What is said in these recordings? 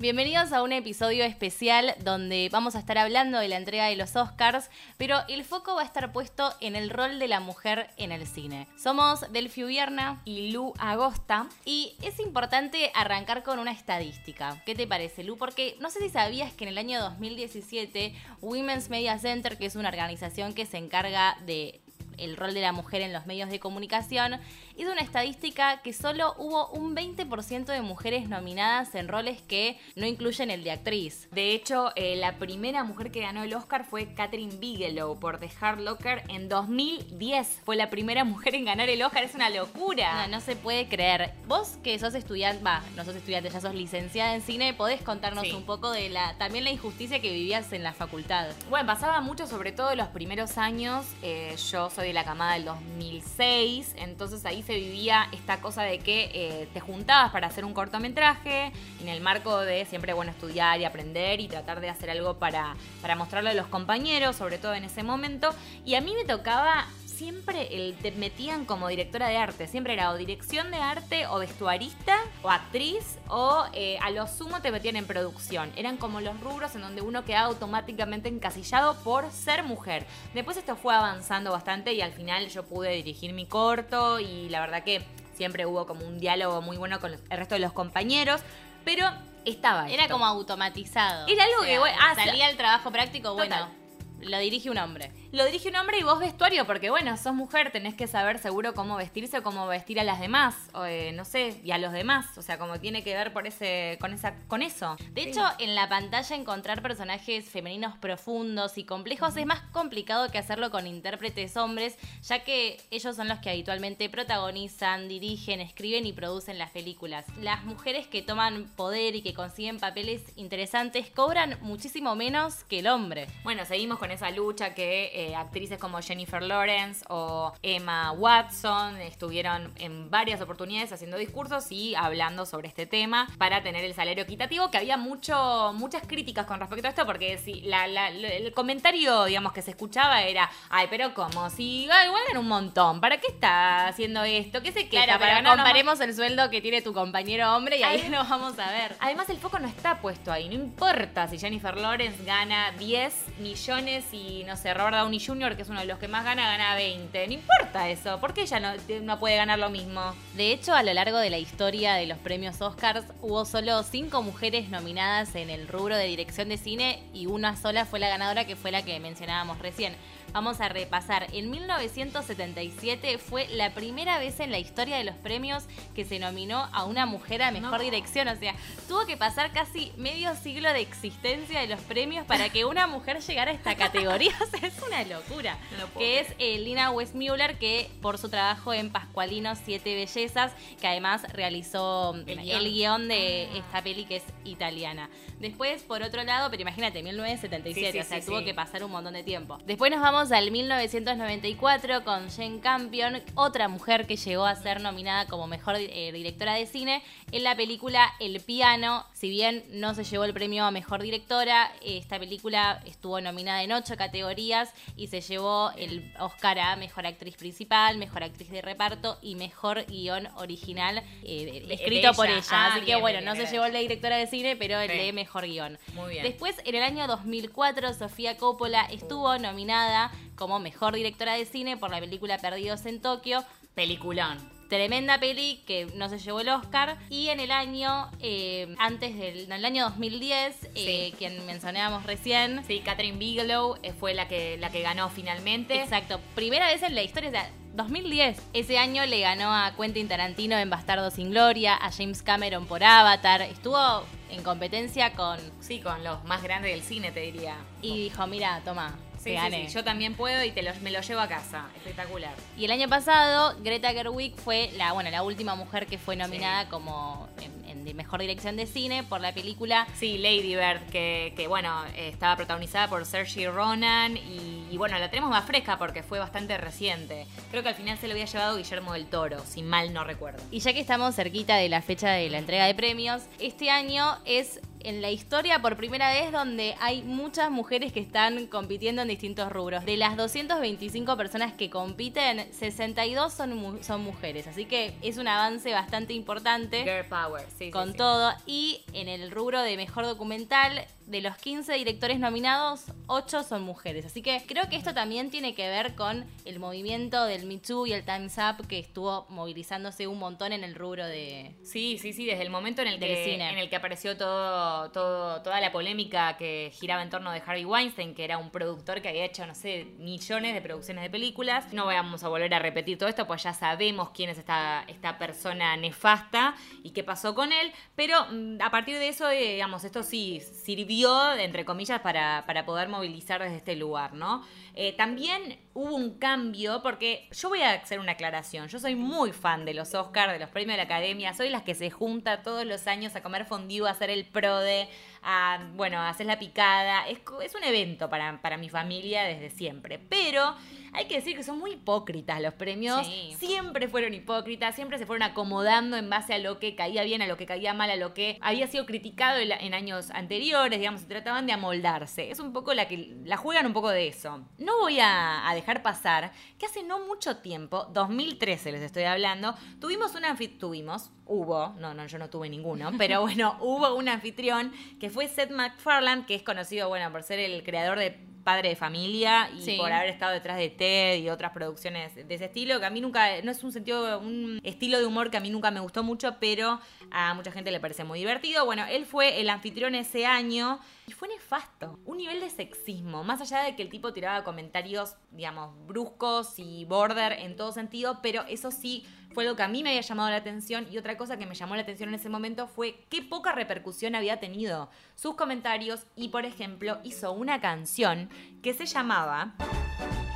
Bienvenidos a un episodio especial donde vamos a estar hablando de la entrega de los Oscars, pero el foco va a estar puesto en el rol de la mujer en el cine. Somos Delphi Vierna y Lu Agosta. y es importante arrancar con una estadística. ¿Qué te parece, Lu? Porque no sé si sabías que en el año 2017 Women's Media Center, que es una organización que se encarga de el rol de la mujer en los medios de comunicación, hizo una estadística que solo hubo un 20% de mujeres nominadas en roles que no incluyen el de actriz. De hecho, eh, la primera mujer que ganó el Oscar fue Catherine Bigelow por The Hard Locker en 2010. Fue la primera mujer en ganar el Oscar, es una locura. No, no se puede creer. Vos que sos estudiante, va, no sos estudiante, ya sos licenciada en cine, podés contarnos Sí. un poco de la también la injusticia que vivías en la facultad. Bueno, pasaba mucho, sobre todo en los primeros años. Eh, yo soy de la camada del 2006, entonces ahí se vivía esta cosa de que eh, te juntabas para hacer un cortometraje en el marco de siempre, bueno, estudiar y aprender y tratar de hacer algo para, para mostrarlo a los compañeros, sobre todo en ese momento. Y a mí me tocaba siempre el, te metían como directora de arte. Siempre era o dirección de arte o vestuarista o actriz o eh, a lo sumo te metían en producción. Eran como los rubros en donde uno quedaba automáticamente encasillado por ser mujer. Después esto fue avanzando bastante y al final yo pude dirigir mi corto y la verdad que siempre hubo como un diálogo muy bueno con el resto de los compañeros. Pero estaba. Era esto. como automatizado. Era algo que, bueno, ah, salía el trabajo práctico, bueno, Total. Lo dirige un hombre. Lo dirige un hombre y vos vestuario, porque bueno, sos mujer, tenés que saber seguro cómo vestirse o cómo vestir a las demás, o, eh, no sé, y a los demás. O sea, como tiene que ver por ese, con esa, con eso. De hecho, en la pantalla encontrar personajes femeninos profundos y complejos es más complicado que hacerlo con intérpretes hombres, ya que ellos son los que habitualmente protagonizan, dirigen, escriben y producen las películas. Las mujeres que toman poder y que consiguen papeles interesantes cobran muchísimo menos que el hombre. Bueno, seguimos con esa lucha que eh, actrices como Jennifer Lawrence o Emma Watson estuvieron en varias oportunidades haciendo discursos y hablando sobre este tema para tener el salario equitativo, que había mucho, muchas críticas con respecto a esto, porque si la- la- el comentario, digamos, que se escuchaba era, ay, pero ¿cómo? Si igual ganan un montón, ¿para qué está haciendo esto? ¿Qué se queja? Claro, ¿Para pero ganar más?". comparemos el sueldo que tiene tu compañero hombre y ahí Ay. lo vamos a ver. Además, el foco no está puesto ahí. No importa si Jennifer Lawrence gana 10 millones y, no sé, Robert Downey Jr., que es uno de los que más gana, gana 20. No importa eso. ¿Por qué ella no, no puede ganar lo mismo? De hecho, a lo largo de la historia de los premios Oscars hubo solo cinco mujeres nominadas en el rubro de dirección de cine y una sola fue la ganadora que fue la que mencionábamos recién. Vamos a repasar. En 1977 fue la primera vez en la historia de los premios que se nominó a una mujer a mejor No. dirección. O sea, tuvo que pasar casi medio siglo de existencia de los premios para que una mujer llegara a esta categoría. O sea, es una locura. No que es eh, Lina Westmuller, que por su trabajo en Pascualino Siete Bellezas, que además realizó mm, El el guion. de Ah. esta peli que es italiana. Después, por otro lado, pero imagínate, 1977, Sí, sí, o sea, sí, tuvo que pasar un montón de tiempo. Después nos vamos al 1994 con Jane Campion, otra mujer que llegó a ser nominada como mejor eh, directora de cine en la película El Piano. Si bien no se llevó el premio a mejor directora, esta película estuvo nominada en ocho categorías y se llevó el Oscar a mejor actriz principal, mejor actriz de reparto y mejor guion original eh, escrito por ella. Ah, Así que bueno, bien, no bien, se llevó el de directora de cine, pero el de mejor guion. Muy bien. Después, en el año 2004, Sofía Coppola estuvo nominada como mejor directora de cine por la película Perdidos en Tokio. Peliculón. Tremenda peli que no se llevó el Oscar. Y en el año, eh, antes del en el año 2010, eh, Sí. quien mencionábamos recién. Sí, Catherine Bigelow eh, fue la que, la que ganó finalmente. Exacto, primera vez en la historia, o sea, 2010. Ese año le ganó a Quentin Tarantino en Bastardo sin Gloria, a James Cameron por Avatar. Estuvo en competencia con. Sí, con los más grandes del cine, te diría. Y dijo: Mira, toma, Sí, te sí, gané. sí, yo también puedo y te lo- me lo llevo a casa. Espectacular. Y el año pasado, Greta Gerwig fue la, bueno, la última mujer que fue nominada como en, en de mejor dirección de cine por la película Sí, Lady Bird, que, que, bueno, estaba protagonizada por Saoirse Ronan y, y, bueno, la tenemos más fresca porque fue bastante reciente. Creo que al final se lo había llevado Guillermo del Toro, si mal no recuerdo. Y ya que estamos cerquita de la fecha de la entrega de premios, este año es en la historia por primera vez donde hay muchas mujeres que están compitiendo en distintos rubros. De las 225 personas que compiten, 62 son, son mujeres. Así que es un avance bastante importante. Girl Power, sí. Con todo. Y en el rubro de mejor documental, de los 15 directores nominados, 8 son mujeres. Así que creo que esto también tiene que ver con el movimiento del Me Too y el Time's Up que estuvo movilizándose un montón en el rubro de. Sí, sí, sí, desde el momento en el, que, En el que apareció todo, todo, toda la polémica que giraba en torno de Harvey Weinstein, que era un productor que había hecho, no sé, millones de producciones de películas. No vamos a volver a repetir todo esto, pues ya sabemos quién es esta, esta persona nefasta y qué pasó con él. Pero mm, a partir de eso, eh, digamos, esto sí sirvió entre comillas, para, para poder movilizar desde este lugar, ¿no? Eh, también hubo un cambio, porque yo voy a hacer una aclaración. Yo soy muy fan de los Oscars, de los premios de la Academia. Soy las que se junta todos los años a comer fondue, a hacer el prode, a, bueno, a hacer la picada. Es, es un evento para, para mi familia desde siempre. Pero hay que decir que son muy hipócritas los premios. Siempre fueron hipócritas, siempre se fueron acomodando en base a lo que caía bien, a lo que caía mal, a lo que había sido criticado en, años anteriores, digamos, se trataban de amoldarse. Es un poco la que la juegan un poco de eso. No voy a, dejar pasar que hace no mucho tiempo, 2013 les estoy hablando, tuvimos una tuvimos, hubo, no, no, yo no tuve ninguno, pero bueno, hubo un anfitrión que fue Seth MacFarlane, que es conocido, bueno, por ser el creador de padre de familia y por haber estado detrás de TED y otras producciones de ese estilo, que a mí nunca, no es un sentido, un estilo de humor que a mí nunca me gustó mucho, pero a mucha gente le parece muy divertido. Bueno, él fue el anfitrión ese año y fue nefasto. Un nivel de sexismo, más allá de que el tipo tiraba comentarios, digamos, bruscos y border en todo sentido, pero eso sí fue lo que a mí me había llamado la atención y otra cosa que me llamó la atención en ese momento fue qué poca repercusión había tenido sus comentarios y por ejemplo hizo una canción que se llamaba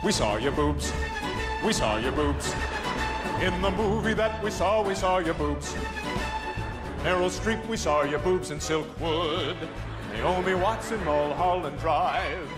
We saw your boobs, we saw your boobs. In the movie that we saw, we saw your boobs. Meryl Streep, we saw your boobs in Silkwood. Naomi Watts in Mulholland Drive.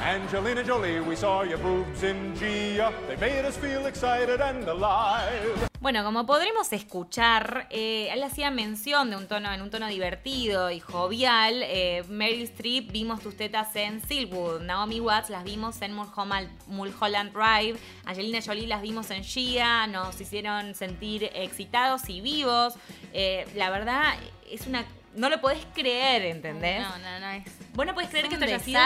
Angelina Jolie, we saw your boobs in Gia. They made us feel excited and alive. Bueno, como podremos escuchar, eh, él hacía mención de un tono, en un tono divertido y jovial. Eh, Meryl Streep vimos tus tetas en Silwood, Naomi Watts las vimos en Mulholland Drive, Angelina Jolie las vimos en Gia, nos hicieron sentir excitados y vivos. Eh, la verdad, es una no lo podés creer, ¿entendés? No, no, no es. Vos no podés creer que esto haya sido.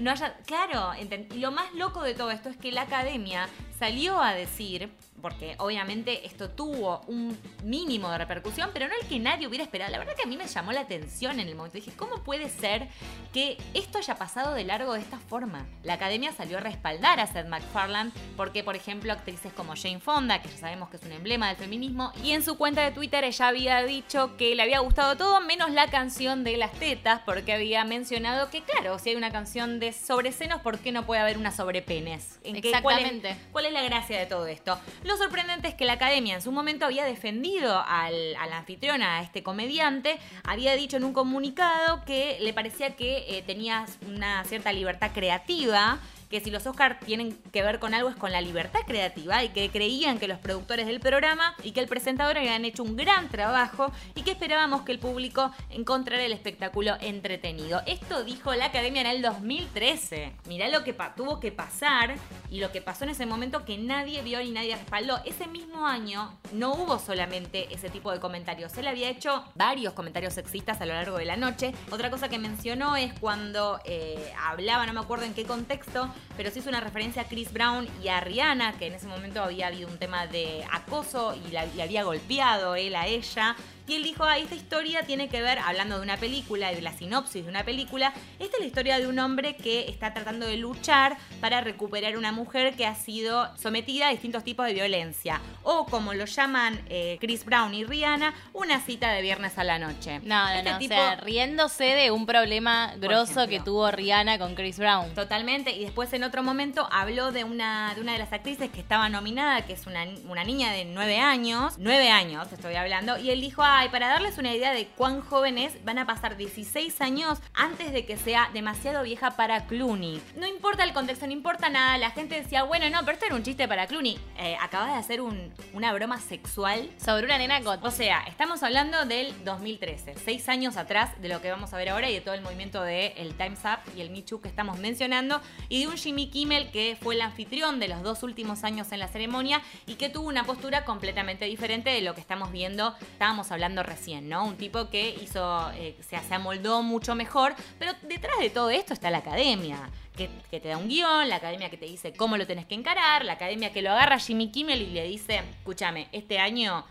No haya, claro, y lo más loco de todo esto es que la academia salió a decir porque obviamente esto tuvo un mínimo de repercusión, pero no el que nadie hubiera esperado. La verdad que a mí me llamó la atención en el momento. Dije, ¿cómo puede ser que esto haya pasado de largo de esta forma? La academia salió a respaldar a Seth MacFarlane porque, por ejemplo, actrices como Jane Fonda, que ya sabemos que es un emblema del feminismo, y en su cuenta de Twitter ella había dicho que le había gustado todo menos la canción de las tetas, porque había mencionado que, claro, si hay una canción de sobre senos, ¿por qué no puede haber una sobre penes? Exactamente. cuál, es, la gracia de todo esto? Lo sorprendente es que la academia en su momento había defendido al, al anfitrión, a este comediante, había dicho en un comunicado que le parecía que eh, tenía una cierta libertad creativa que si los Oscars tienen que ver con algo es con la libertad creativa y que creían que los productores del programa y que el presentador habían hecho un gran trabajo y que esperábamos que el público encontrara el espectáculo entretenido. Esto dijo la Academia en el 2013. Mirá lo que tuvo que pasar y lo que pasó en ese momento que nadie vio ni nadie respaldó. Ese mismo año no hubo solamente ese tipo de comentarios. Él había hecho varios comentarios sexistas a lo largo de la noche. Otra cosa que mencionó es cuando eh, hablaba, no me acuerdo en qué contexto, pero sí hizo una referencia a Chris Brown y a Rihanna, que en ese momento había habido un tema de acoso y le había golpeado él a ella. Y él dijo, ah, esta historia tiene que ver, hablando de una película, de la sinopsis de una película, esta es la historia de un hombre que está tratando de luchar para recuperar una mujer que ha sido sometida a distintos tipos de violencia. O como lo llaman eh, Chris Brown y Rihanna, una cita de viernes a la noche. No, no, este no, tipo, o sea, riéndose de un problema grosso que tuvo Rihanna con Chris Brown. Totalmente, y después en otro momento habló de una de, una de las actrices que estaba nominada, que es una, una niña de nueve años, nueve años estoy hablando, y él dijo, ah, Ay, para darles una idea de cuán jóvenes van a pasar 16 años antes de que sea demasiado vieja para Clooney. No importa el contexto, no importa nada. La gente decía, bueno, no, pero esto era un chiste para Clooney. Eh, acabas de hacer una broma sexual. Sobre una nena O sea, estamos hablando del 2013, seis años atrás de lo que vamos a ver ahora y de todo el movimiento del el Time's Up y el Too que estamos mencionando. Y de un Jimmy Kimmel que fue el anfitrión de los dos últimos años en la ceremonia y que tuvo una postura completamente diferente de lo que estamos viendo, estábamos hablando recién, ¿no? Un tipo que hizo, eh, se, amoldó mucho mejor, pero detrás de todo esto está la academia. Que, te da un guion, la academia que te dice cómo lo tenés que encarar, la academia que lo agarra Jimmy Kimmel y le dice, escúchame, este año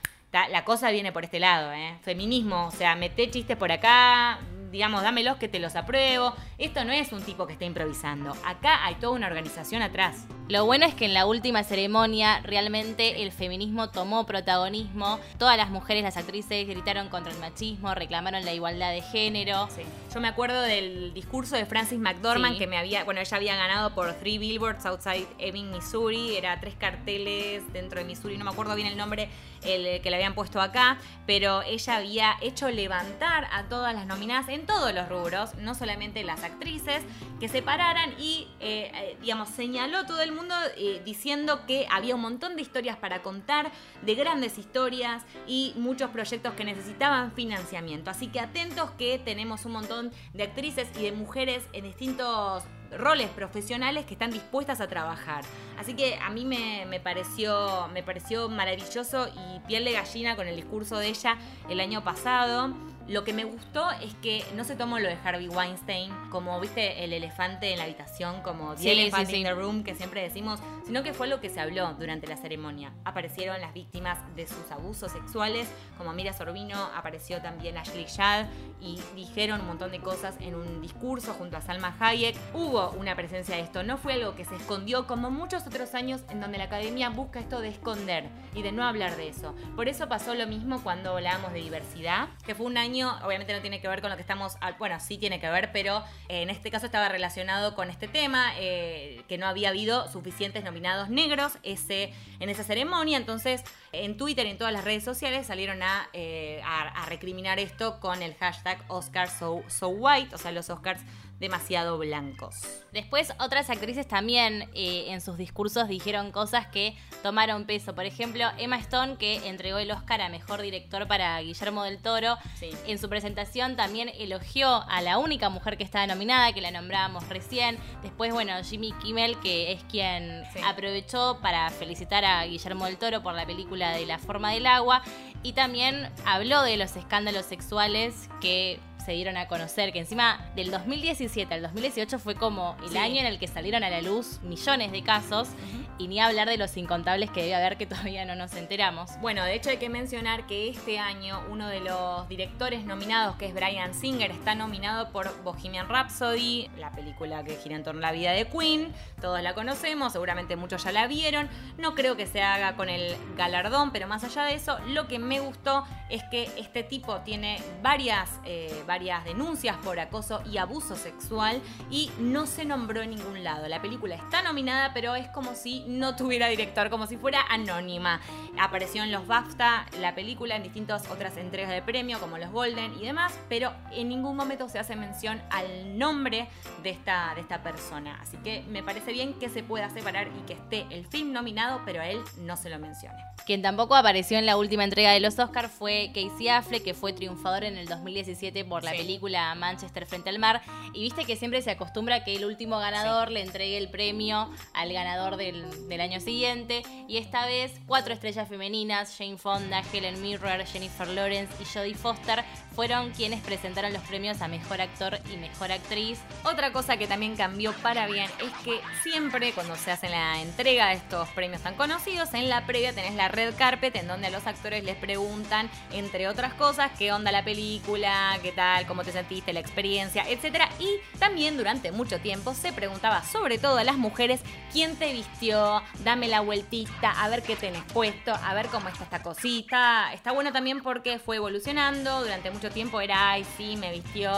la cosa viene por este lado, ¿eh? Feminismo, o sea, mete chistes por acá, digamos, dámelos que te los apruebo. Esto no es un tipo que está improvisando. Acá hay toda una organización atrás. Lo bueno es que en la última ceremonia realmente el feminismo tomó protagonismo. Todas las mujeres, las actrices, gritaron contra el machismo, reclamaron la igualdad de género. Sí. Yo me acuerdo del discurso de Francis McDormand que me había, bueno, ella había ganado por Three Billboards Outside Ebbing, Missouri. Era tres carteles dentro de Missouri, no me acuerdo bien el nombre el que le habían puesto acá, pero ella había hecho levantar a todas las nominadas en todos los rubros, no solamente las actrices, que se pararan y, eh, eh, digamos, señaló todo el mundo eh, diciendo que había un montón de historias para contar, de grandes historias y muchos proyectos que necesitaban financiamiento. Así que atentos que tenemos un montón de actrices y de mujeres en distintos roles profesionales que están dispuestas a trabajar. Así que a mí me, pareció, me pareció maravilloso y piel de gallina con el discurso de ella el año pasado. Lo que me gustó es que no se tomó lo de Harvey Weinstein como, viste, el elefante en la habitación, como The Elephant in the Room, que siempre decimos, sino que fue lo que se habló durante la ceremonia. Aparecieron las víctimas de sus abusos sexuales, como Mira Sorbino, apareció también Ashley Shad, y dijeron un montón de cosas en un discurso junto a Salma Hayek. Hubo una presencia de esto, no fue algo que se escondió como muchos otros años en donde la academia busca esto de esconder y de no hablar de eso. Por eso pasó lo mismo cuando hablábamos de diversidad, que fue un año obviamente no tiene que ver con lo que estamos, bueno, sí tiene que ver, pero eh, en este caso estaba relacionado con este tema, eh, que no había habido suficientes nominados negros ese, en esa ceremonia, entonces en Twitter y en todas las redes sociales salieron a, eh, a, recriminar esto con el hashtag Oscars so, so White, o sea, los Oscars demasiado blancos. Después otras actrices también eh, en sus discursos dijeron cosas que tomaron peso. Por ejemplo, Emma Stone, que entregó el Oscar a Mejor Director para Guillermo del Toro, en su presentación también elogió a la única mujer que estaba nominada, que la nombrábamos recién. Después, bueno, Jimmy Kimmel, que es quien aprovechó para felicitar a Guillermo del Toro por la película de La forma del agua. Y también habló de los escándalos sexuales que se dieron a conocer, que encima del 2017 al 2018 fue como el año en el que salieron a la luz millones de casos y ni hablar de los incontables que debe haber que todavía no nos enteramos. Bueno, de hecho hay que mencionar que este año uno de los directores nominados, que es Brian Singer, está nominado por Bohemian Rhapsody, la película que gira en torno a la vida de Queen. Todos la conocemos, seguramente muchos ya la vieron. No creo que se haga con el galardón, pero más allá de eso, lo que me gustó es que este tipo tiene varias, eh, varias denuncias por acoso y abuso sexual y no se nombró en ningún lado. La película está nominada, pero es como si no tuviera director, como si fuera anónima. Apareció en los BAFTA la película, en distintas otras entregas de premio, como los Golden y demás, pero en ningún momento se hace mención al nombre de esta, de esta persona. Así que me parece bien que se pueda separar y que esté el film nominado, pero a él no se lo mencione. Quien tampoco apareció en la última entrega de los Oscars fue Casey Affleck, que fue triunfador en el 2017 por la película Manchester frente al mar. Y viste que siempre se acostumbra que el último ganador le entregue el premio al ganador del, del año siguiente. Y esta vez, cuatro estrellas femeninas, Jane Fonda, Helen Mirren, Jennifer Lawrence y Jodie Foster, fueron quienes presentaron los premios a Mejor Actor y Mejor Actriz. Otra cosa que también cambió para bien es que siempre cuando se hace la entrega de estos premios tan conocidos, en la previa tenés la red carpet en donde a los actores les preguntan, entre otras cosas, qué onda la película, qué tal, cómo te sentiste, la experiencia, etc. Y también durante mucho tiempo se preguntaba, sobre todo a las mujeres, quién te vistió, dame la vueltita, a ver qué tenés puesto, a ver cómo está esta cosita. Está bueno también porque fue evolucionando, durante mucho tiempo era, ay, sí, me vistió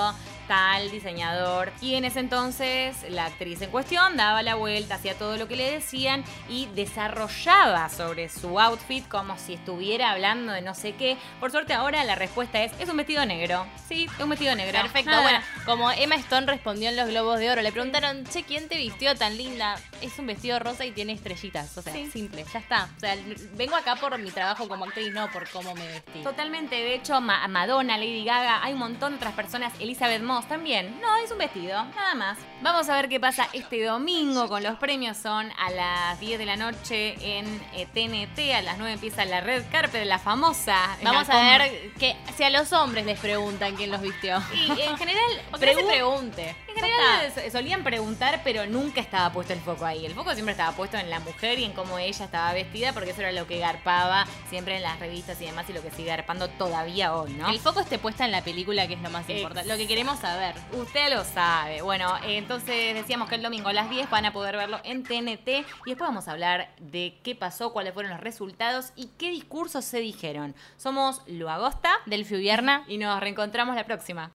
tal diseñador. Y en ese entonces la actriz en cuestión daba la vuelta, hacía todo lo que le decían y desarrollaba sobre su outfit como si estuviera hablando de no sé qué. Por suerte ahora la respuesta es, es un vestido negro. Sí, es un vestido negro. Perfecto. Nada. Bueno, como Emma Stone respondió en los Globos de Oro, le preguntaron, che, ¿quién te vistió tan linda? Es un vestido rosa y tiene estrellitas. O sea, Sí. simple, ya está. O sea, vengo acá por mi trabajo como actriz, no por cómo me vestí. Totalmente, de hecho, Ma- Madonna, Lady Gaga, hay un montón de otras personas, Elizabeth Moss también. No, es un vestido, nada más. Vamos a ver qué pasa este domingo con los premios. Son a las 10 de la noche en eh, TNT, a las 9 empieza la red carpet, la famosa. Vamos la a ver que si a los hombres les preguntan quién los vistió. Y en general, O que no se pregun- pregunte. General solían preguntar, pero nunca estaba puesto el foco ahí. El foco siempre estaba puesto en la mujer y en cómo ella estaba vestida, porque eso era lo que garpaba siempre en las revistas y demás, y lo que sigue garpando todavía hoy, ¿no? El foco esté puesta en la película, que es lo más importante. Lo que queremos saber. Usted lo sabe. Bueno, entonces decíamos que el domingo a las 10 van a poder verlo en TNT y después vamos a hablar de qué pasó, cuáles fueron los resultados y qué discursos se dijeron. Somos Lu Agosta Delphi Vierna. y nos reencontramos la próxima.